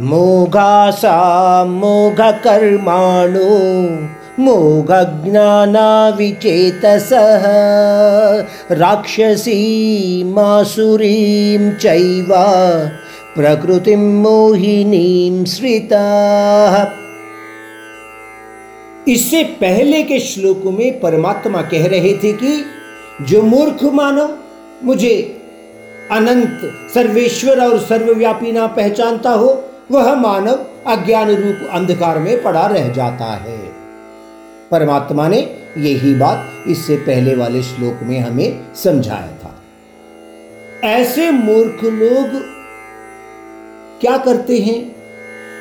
मोघासा मोघकर्माणो, मोघज्ञानाविचेतसः, राक्षसी मासुरीं चैव, प्रकृतिं मोहिनीं श्रिताः इससे पहले के श्लोक में परमात्मा कह रहे थे कि, जो मूर्ख मानव मुझे अनंत सर्वेश्वर और सर्वव्यापी ना पहचानता हो वह मानव अज्ञान रूप अंधकार में पड़ा रह जाता है। परमात्मा ने यही बात इससे पहले वाले श्लोक में हमें समझाया था। ऐसे मूर्ख लोग क्या करते हैं?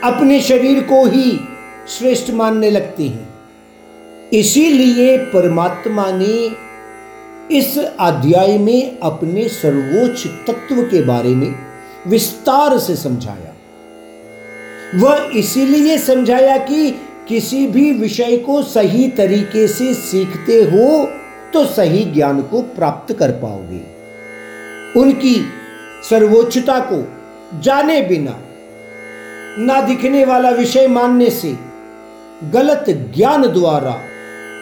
अपने शरीर को ही श्रेष्ठ मानने लगते हैं। इसीलिए परमात्मा ने इस अध्याय में अपने सर्वोच्च तत्व के बारे में विस्तार से समझाया। वह इसीलिए समझाया कि किसी भी विषय को सही तरीके से सीखते हो तो सही ज्ञान को प्राप्त कर पाओगे। उनकी सर्वोच्चता को जाने बिना, ना दिखने वाला विषय मानने से, गलत ज्ञान द्वारा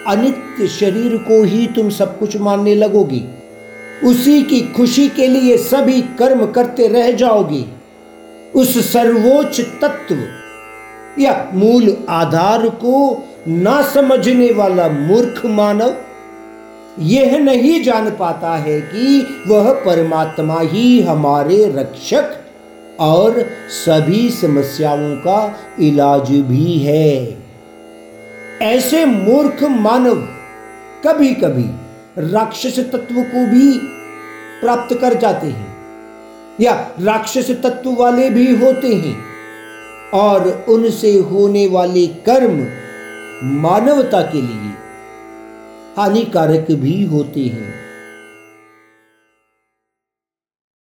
अनित्य शरीर को ही तुम सब कुछ मानने लगोगी। उसी की खुशी के लिए सभी कर्म करते रह जाओगे। उस सर्वोच्च तत्व या मूल आधार को ना समझने वाला मूर्ख मानव यह नहीं जान पाता है कि वह परमात्मा ही हमारे रक्षक और सभी समस्याओं का इलाज भी है। ऐसे मूर्ख मानव कभी कभी राक्षस तत्व को भी प्राप्त कर जाते हैं। या राक्षस तत्व वाले भी होते हैं और उनसे होने वाले कर्म मानवता के लिए हानिकारक भी होते हैं।